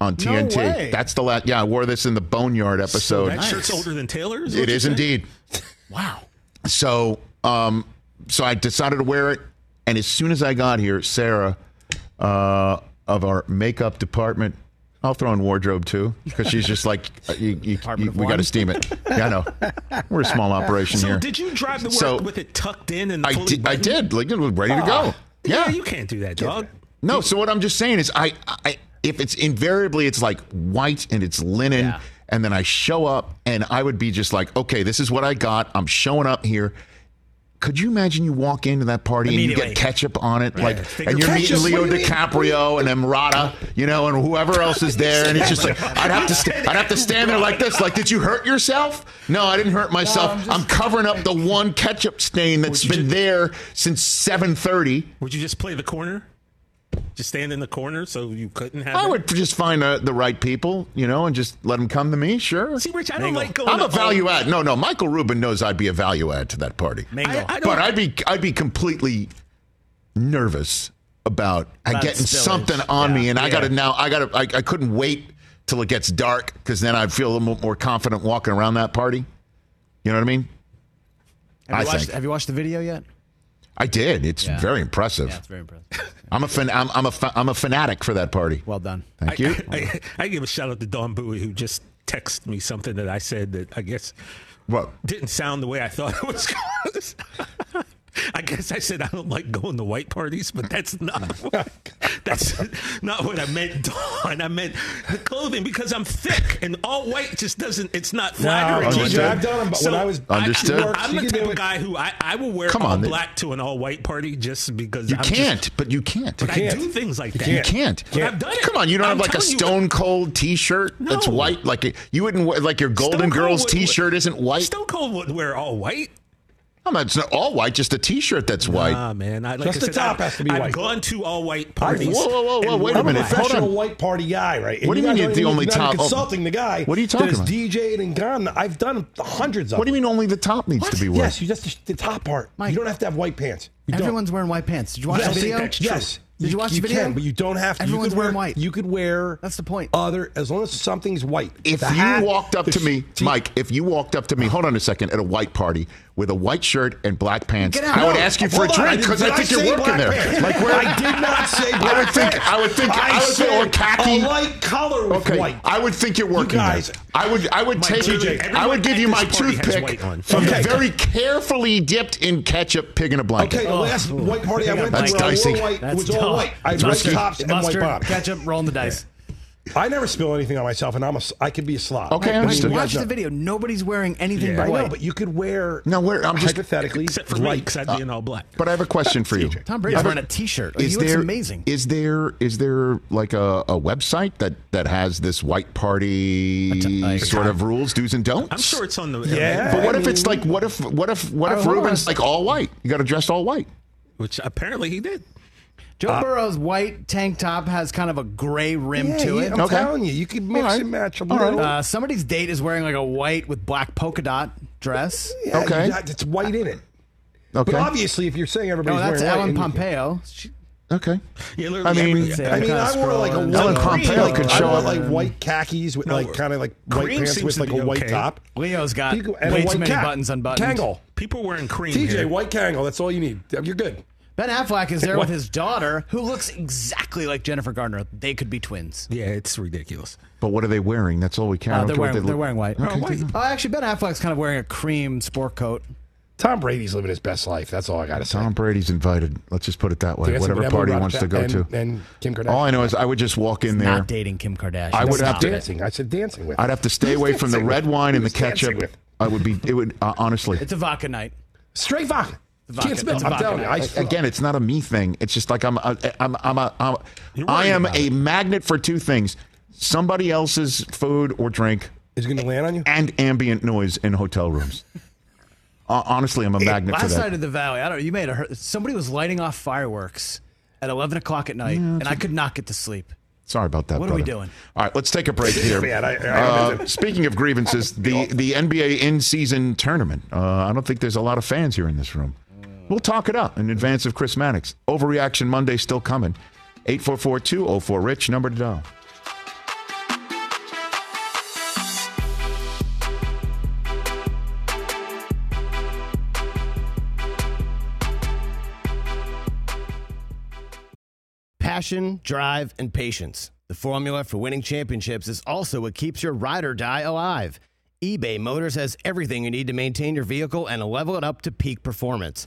on TNT. way. That's the last yeah, I wore this in the Boneyard episode. that shirt's older than Taylor's. It is indeed. Wow. So, um, so I decided to wear it, and as soon as I got here, Sarah, uh, of our makeup department, I'll throw in wardrobe too, because she's just like, uh, you, you, you, we got to steam it. Yeah, I know. We're a small operation So here. did you drive to work So- with it tucked in and I did. I did. Like it was ready to go. Yeah, Yeah. you can't do that, dog. No. So what I'm just saying is, I, I if it's invariably it's like white and it's linen, Yeah. And then I show up and I would be just like, okay, this is what I got. I'm showing up here. Could you imagine you walk into that party and you get ketchup on it, like, Finger and you're ketchup, meeting Leo what do mean? DiCaprio and Emrata, you know, and whoever else is there, and it's just like I'd have to, st- I'd have to stand there like this, like, did you hurt yourself? No, I didn't hurt myself. I'm, covering up the one ketchup stain that's been just- there since 7:30. Would you just play the corner? Just stand in the corner so you couldn't have. I it? would just find uh, the right people, you know, and just let them come to me. Sure. See, Rich, I don't like going. I'm a to all- value add. No, no. Michael Rubin knows I'd be a value add to that party. Mingle. I- I But I'd be I'd be completely nervous about, About getting spillage. something on me, Yeah. and I got to now. I got to. I, I couldn't wait till it gets dark because then I'd feel a little more confident walking around that party. You know what I mean? Have I you, watched, think. have you watched the video yet? I did. It's Yeah. very impressive. Yeah, it's very impressive. I'm a fan, I'm, I'm a fa- I'm a fanatic for that party. Well done. Thank I, you. I, I, I give a shout out to Don Bowie who just texted me something that I said that I guess what didn't sound the way I thought it was going. I guess I said I don't like going to white parties, but that's not what, that's not what I meant, Don. I meant the clothing because I'm thick and all white just doesn't. It's not flattering. Either. I've done 'em, but when I was- Understood. I, am You the type of guy who I, I will wear Come all on, black to an all white party just because You I'm can't, Just, but you can't. but I can't. do things like that. You can't. I've done it. Come on, you don't I'm have like a telling you- Stone Cold T-shirt that's white. Like a, you wouldn't wear, like your Golden Stone Girls T-shirt isn't white. Stone Cold would wear all white. I'm not, it's all white, just a T-shirt that's white. Ah, man. I, like Just I the said, top I've, has to be I've white. gone to all white parties. Whoa, whoa, whoa, whoa, and wait a I'm minute. a Hold professional on. white party guy, right? What do you guys mean don't the only you're not top- even consulting the guy. What are you talking that has about? DJ'd and gone. I've done hundreds of. What do you mean only the top needs What? to be white? Yes, you just the top part. Mike. you don't have to have white pants. You don't. Everyone's wearing white pants. Did you watch yes, the video? Yes. Did you watch you the video? Can, but you don't have to. Everyone's you could wear, wearing white. You could wear. That's the point. Other as long as something's white. If The you hat, walked up to me, sh- Mike, if you walked up to me, hold on a second, at a white party with a white shirt and black pants, I would No, ask you for a hold on, drink because did I think you're working black there. pants? Like where? I did not say black I would think. pants. I would think. I, would think or khaki. A light color with Okay, white. I would think you're working guys- there. I would. I would Mike, take. TJ, I would give you my this party has toothpick from Okay. the very carefully dipped in ketchup pig in a blanket. Okay, the oh. last white party I went to where I wore white was all white. I had That's red risky. tops and white Mustard, bottoms. ketchup, rolling the dice. I never spill anything on myself, and I'm a, I could be a slob. Okay, I But understood. you Watch the video. Nobody's wearing anything Yeah. but I know, but you could wear. No, where I'm just. hypothetically Except for me, light. because I'd be in uh, all black. But I have a question for you. Tom Brady's wearing a T-shirt. Like, Is he looks there amazing. Is there is there like a, a website that that has this white party t- like- sort of rules, do's and don'ts? I'm sure it's on the Yeah. But what if it's like what if what if what if hold on. Rubin's like all white? You got to dress all white. which apparently he did. Joe Burrow's white tank top has kind of a gray rim Yeah, to yeah, it. I'm Okay. telling you, you could mix All right. and match a little. right. Uh, somebody's date is wearing like a white with black polka dot dress. Yeah, Okay. got- it's white in it. Okay. But obviously, if you're saying No, that's wearing Ellen white, Pompeo. She, okay. Yeah, I mean- every- I mean, kinda I wore like a white Ellen Pompeo like, could show up. like white khakis with No, like kind of like white cream pants with like be a white okay. top. Leo's got You go- and way a too white many cap. buttons unbuttoned. Kangol. people wearing cream TJ, here. white Kangol. That's all you need. You're good. Ben Affleck is there What? with his daughter, who looks exactly like Jennifer Gardner. They could be twins. Yeah, it's ridiculous. But what are they wearing? That's all we care. Uh, about. they're, wearing, they they're look- wearing white. Okay. white. Oh, actually, Ben Affleck's kind of wearing a cream sport coat. Tom Brady's living his best life. That's all I got to say. Tom Brady's invited. Let's just put it that way. Dancing Whatever with party he Ratajkowski wants to go and, to. and Kim Kardashian. all I know is I would just walk in there. Not dating Kim Kardashian. I would Stop have to- dancing. I said dancing with. I'd have to stay Who's away from the dancing red with? wine and the Who's dancing ketchup. with? I would be. It would uh, honestly. It's a vodka night. Straight vodka. Vodka. Can't smell. It's a I'm vodka telling you. I, Again, it's not a me thing. It's just like I'm. A, I'm. I'm a. I'm, You're I am a it. magnet for two things: somebody else's food or drink, is going to land on you? and ambient noise in hotel rooms. Uh, honestly, I'm a magnet for Last that. night at the Valley, I don't. You made a. somebody was lighting off fireworks at 11 o'clock at night, and I could not get to sleep. Sorry about that. What are we doing? All right, let's take a break here. Man, I- I- uh, speaking of grievances, the the NBA in-season tournament. Uh, I don't think there's a lot of fans here in this room. We'll talk it up in advance of Chris Mannix. Overreaction Monday still coming. 844-204-RICH, number to dial. Passion, drive, and patience. The formula for winning championships is also what keeps your ride or die alive. eBay Motors has everything you need to maintain your vehicle and level it up to peak performance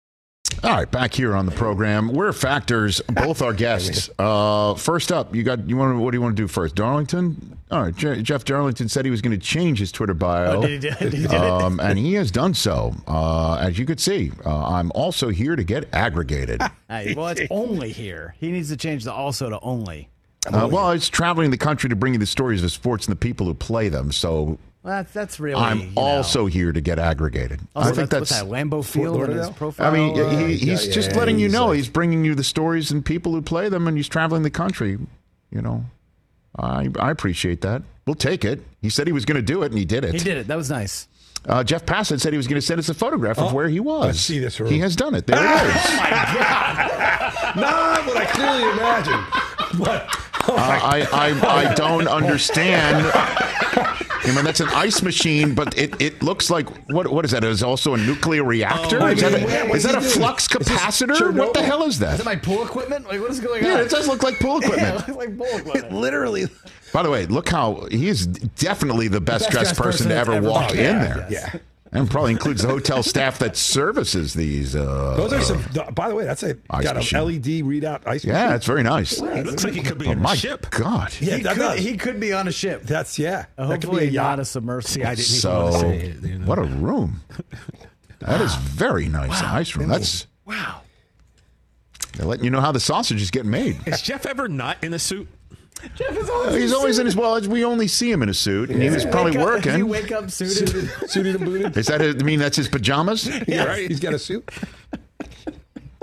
All right, back here on the program, we're factors. Both our guests. Uh, first up, you got you want to, what do you want to do first? Darlington. All right, Je- Jeff Darlington said he was going to change his Twitter bio, Oh, did he did he it? um, and he has done so. Uh, as you could see, uh, I'm also here to get aggregated. Hey, well, it's only here. He needs to change the also to only. Uh, well, it's traveling the country to bring you the stories of sports and the people who play them. So Well, that's, that's really. I'm you know. also here to get aggregated. Also, I think that's, that's. what's that Lambeau Field in his profile. I mean, uh, he, he's yeah, just yeah, letting you he's, know uh, he's bringing you the stories and people who play them, and he's traveling the country. You know, I I appreciate that. We'll take it. He said he was going to do it, and he did it. he did it. That was nice. Uh, Jeff Passan said he was going to send us a photograph of where he was. I see this room. He has done it. There it is. Oh my God! Not what I clearly imagined. But oh Uh, I, I I don't understand. I mean, that's an ice machine, but it, it looks like what what is that? Is it also a nuclear reactor? Oh, is that a, is that a what's he doing? flux capacitor? What the hell is that? Is that my pool equipment? Like, what is going yeah, on? it does look like pool Yeah, it looks like pool equipment. literally. By the way, look how he is definitely the best, Best dressed dressed person, to person ever ever walk in Yeah, there. yeah. And probably includes the hotel staff that services these. Uh, Those are some. By the way, that's a Ice got machine. an LED readout ice machine. yeah, it's very nice. He looks like he could be Oh in my a ship. God! Yeah, he, that could, he could be on a ship. That's yeah. Uh, that could Hopefully, be a not yacht. a submersible. I didn't even want to So, say it. You know? what a room! That is very nice. A nice room. That's Wow. they're letting you know how the sausage is getting made. Is Jeff ever not in a suit? Jeff is always. Uh, he's always in his well. We only see him in a suit, and he was probably Wake up- Does he working. wake up suited? Suited and booted. Is that? I mean, that's his pajamas. Yeah, right. He's got a suit.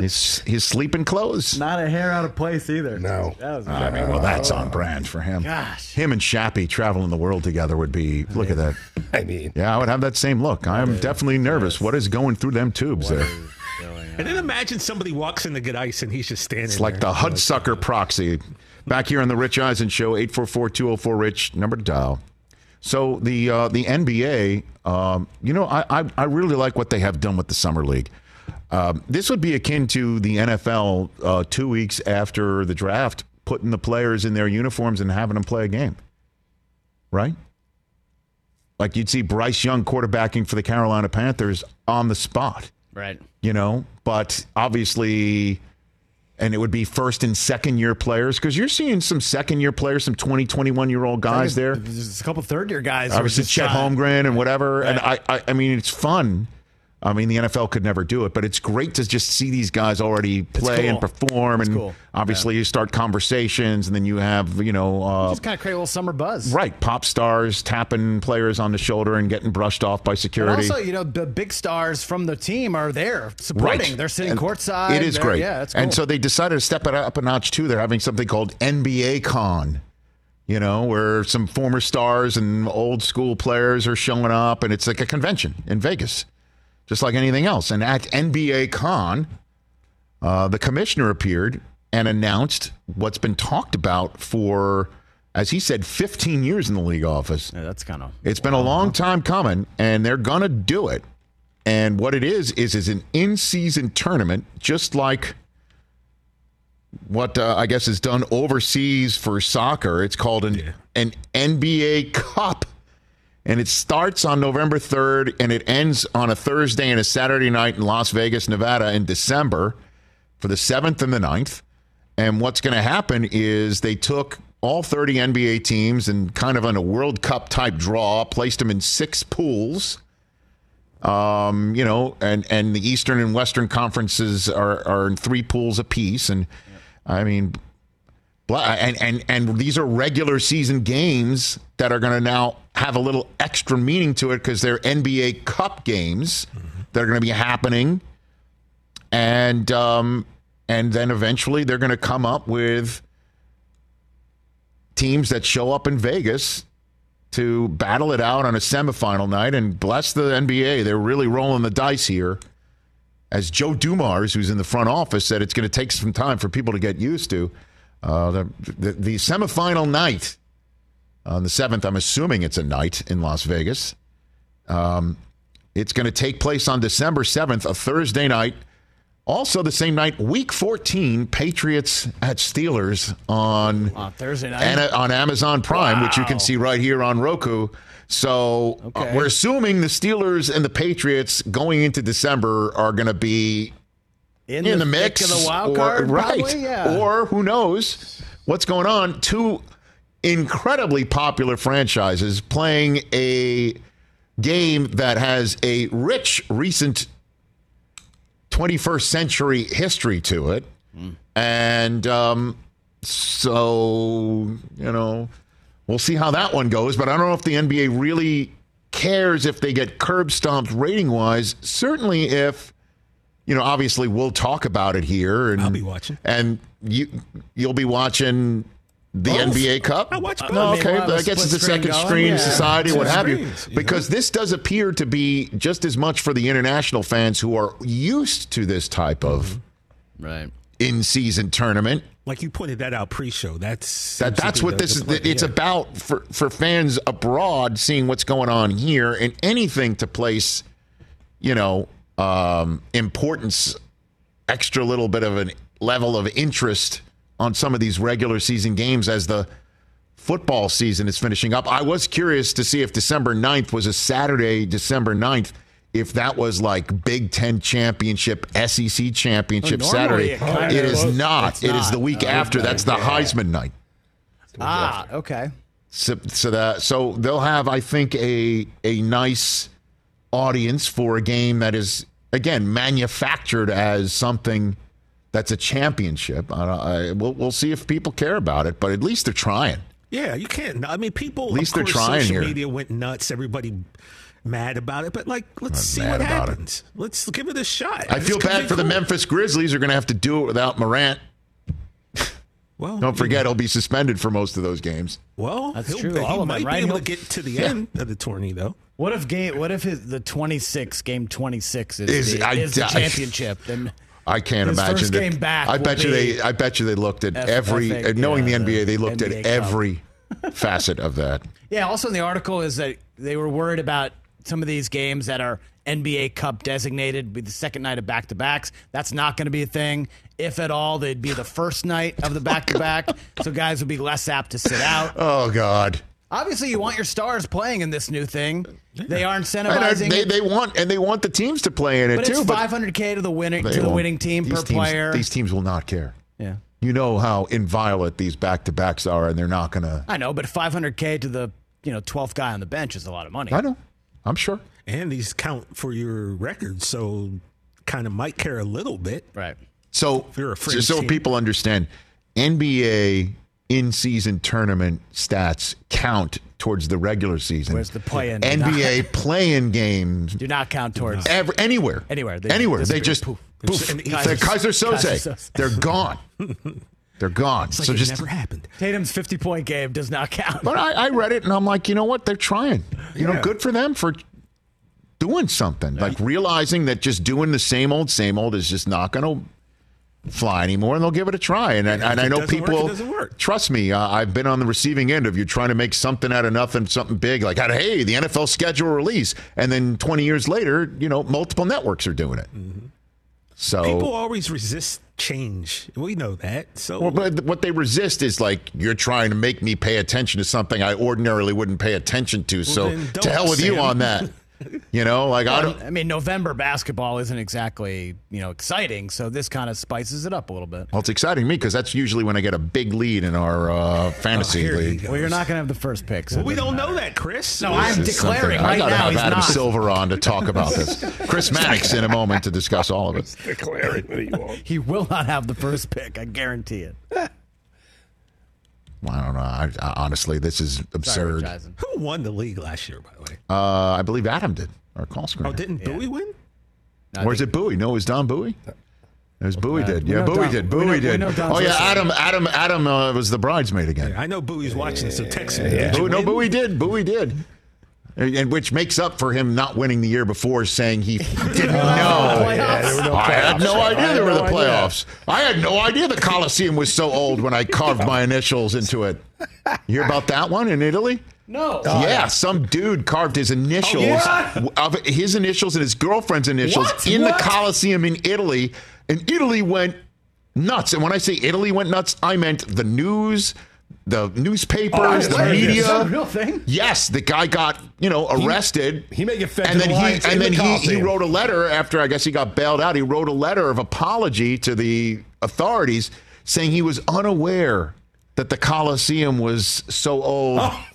His his sleeping clothes. Not a hair out of place either. No. That was I mean, well, that's on brand for him. Gosh. Him and Shappy traveling the world together would be. Look at that. I mean, Yeah, I would have that same look. I am definitely nervous. What is going through them tubes there? And then imagine somebody walks in to get ice and he's just standing It's like there. the Hudsucker proxy. Back here on the Rich Eisen Show, 844-204-RICH, number to dial. So the uh, the NBA, um, you know, I, I I really like what they have done with the summer league. Um, this would be akin to the NFL uh, two weeks after the draft, putting the players in their uniforms and having them play a game, right? Like you'd see Bryce Young quarterbacking for the Carolina Panthers on the spot Right. you know, but obviously, and it would be first and second year players because you're seeing some second year players, some 20, 21 year old guys there. There's a couple third year guys. Obviously, Chet trying- Holmgren and whatever. And I, I, I mean, it's fun. I mean, the NFL could never do it, but it's great to just see these guys already play and perform. It's and cool. obviously, you start conversations, and then you have, you know, uh, Just kind of create a little summer buzz. right, pop stars tapping players on the shoulder and getting brushed off by security. also, you know, the big stars from the team are there supporting. They're sitting And courtside. It is They're- great. Yeah, it's cool. And so they decided to step it up a notch too. They're having something called NBA Con. You know, where some former stars and old school players are showing up, and it's like a convention in Vegas, just like anything else. And at NBA Con, uh, the commissioner appeared and announced what's been talked about for, as he said, 15 years in the league office. yeah, that's kind of. It's been a long time coming, and they're gonna do it. And what it is is is an in-season tournament, just like what uh, I guess is done overseas for soccer. It's called an an NBA Cup, and it starts on November third, and it ends on a Thursday and a Saturday night in Las Vegas, Nevada, in December for the seventh and the 9th. And what's going to happen is they took all 30 NBA teams and kind of on a World Cup type draw, placed them in six pools. Um, you know, and and the Eastern and Western conferences are are in three pools apiece, and I mean, and and and these are regular season games that are going to now have a little extra meaning to it because they're NBA Cup games that are going to be happening, and um, and then eventually they're going to come up with teams that show up in Vegas to battle it out on a semifinal night. And bless the NBA, they're really rolling the dice here. As Joe Dumars, who's in the front office, said, it's going to take some time for people to get used to. Uh, the, the, the semifinal night on the 7th, I'm assuming it's a night in Las Vegas. Um, it's going to take place on December 7th, a Thursday night. Also, the same night, Week 14, Patriots at Steelers on On Thursday night. and on Amazon Prime, which you can see right here on Roku. So uh, we're assuming the Steelers and the Patriots going into December are going to be in, in the, thick mix, of the wild or- right? probably? Yeah. Or who knows what's going on? Two incredibly popular franchises playing a game that has a rich recent 21st century history to it, and um, so you know we'll see how that one goes. But I don't know if the NBA really cares if they get curb stomped rating wise. Certainly, if you know, obviously we'll talk about it here, and I'll be watching. and you you'll be watching the Both. NBA Cup. I watch both. No, I mean, okay, we'll have guess it's a second going, screen yeah. society, Two what have you. you know? Because this does appear to be just as much for the international fans who are used to this type of mm-hmm. right. in-season tournament. Like you pointed that out pre-show. That's That that's what this is. It's about for for fans abroad seeing what's going on here and anything to place, you know, um, importance, extra little bit of an level of interest on some of these regular season games as the football season is finishing up. I was curious to see if December 9th was a Saturday, December 9th, if that was like Big Ten championship, SEC championship Well, Saturday. it kind it not. It's It is not. the week Oh, after. okay. That's the Heisman night. Ah, okay. So, so that so they'll have, I think, a a nice audience for a game that is again manufactured as something that's a championship. I, don't- I, we'll we'll see if people care about it, but at least they're trying. Yeah, you can't. I mean, people. At least of they're course, trying social here. media went nuts. Everybody mad about it, but like, let's see what about it. happens. Let's give it a shot. I This feel bad be for the. Memphis Grizzlies. Are going to have to do it without Morant. Well, Don't forget, he'll be suspended for most of those games. Well, That's true. He All of might them, right? be able He'll- to get to the Yeah. end of the tourney, though. What if game? What if his, the twenty six game twenty six is, Is- the, I- is the I- championship? Then I can't imagine first back I bet you they. I bet you they looked at F- every. Uh, knowing yeah, the NBA, they looked at NBA Cup. every facet of that. yeah. Also in the article is that they were worried about some of these games that are NBA Cup designated be the second night of back to backs. That's not going to be a thing. If at all, they'd be the first night of the back to back, so guys would be less apt to sit out. Oh God. Obviously, you want your stars playing in this new thing. They are incentivizing. they, they want and they want the teams to play in it but too. it's but 500k to the winning to the winning team These per teams- player. These teams will not care. yeah. You know how inviolate these back to backs are, and they're not going to. I know, but 500k to the you know 12th guy on the bench is a lot of money. I know. I'm sure. And these count for your record, so kind of might care a little bit. Right. So, you're a so, so people understand, NBA in-season tournament stats count towards the regular season. Whereas the play-in- NBA play-in games Do not count towards. ever, anywhere, Anywhere. They anywhere. They disappear. just Poof. poof. And Keyser Keyser Soze. Soze. They're gone. They're gone. It's like so it just. never happened. Tatum's 50 point game does not count. But I, I read it and I'm like, you know what? They're trying. You know, good for them for doing something. Like realizing that just doing the same old, same old is just not going to fly anymore, and they'll give it a try. And, and, and I know people work. trust me. Uh, I've been on the receiving end of you trying to make something out of nothing, something big. Like, hey, the NFL schedule release, and then 20 years later, you know, multiple networks are doing it. So People always resist change. We know that. So Well, but what they resist is like you're trying to make me pay attention to something I ordinarily wouldn't pay attention to. so to hell with you on that. You know, like I don't. I mean, November basketball isn't exactly you know exciting, so this kind of spices it up a little bit. Well, it's exciting to me because that's usually when I get a big lead in our uh, fantasy here he league. goes. Well, you're not going to have the first pick. So Well, we it doesn't don't know that, Chris. No, I'm declaring something- I right gotta now have Adam not. Silver on to talk about this. Chris Mannix in a moment to discuss all of it. Declaring that he won't. He will not have the first pick. I guarantee it. Well, I don't know. I, I, honestly, this is absurd. Jason. Who won the league last year, by the way? Uh, I believe Adam did our call screen. Oh, didn't Bowie win? I or is it Bowie? No, it was Don Bowie. It was Bowie did. Yeah, Bowie Don- did. we Bowie know- we did. know oh yeah. Adam. Adam. Adam uh, was the bridesmaid again. I know Bowie's watching, so text me. Yeah. Bowie, no. Bowie did. Bowie did. And and which makes up for him not winning the year before, saying he didn't know. Yeah, no I had no idea had there were no the idea. playoffs. I had no idea the Coliseum was so old when I carved my initials into it. You hear about that one in Italy? No. yeah, oh, some dude carved his initials oh, yeah? of his initials and his girlfriend's initials What? in What? the Coliseum in Italy, and Italy went nuts. And when I say Italy went nuts, I meant the news, the newspapers, oh, the media. Is that a real thing? Yes, the guy got you know arrested. he may get fed and then the he and then the he, he wrote a letter after I guess he got bailed out. He wrote a letter of apology to the authorities, saying he was unaware that the Coliseum was so old. Oh,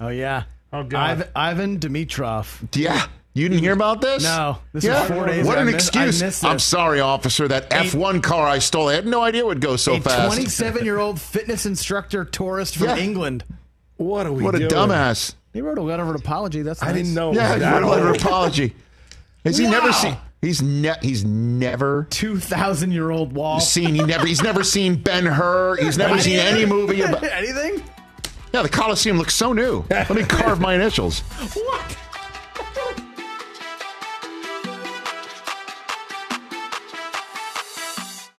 oh yeah. Oh, God. Iv- Ivan Dimitrov. Yeah. You didn't hear about this? No. This yeah. was four days What an I missed- I excuse. I'm sorry, officer. That F1 car I stole, I had no idea it would go so a fast. 27 year old fitness instructor tourist from Yeah. England. What are we what a dumbass. He wrote a letter of apology. That's I didn't know. Yeah, he wrote a letter of apology. Has he never seen? He's ne- he's never 2,000 year old wall. seen. He never. He's never seen Ben Hur. He's never seen any movie about. Anything? Yeah, the Coliseum looks so new. Let me carve my initials. What?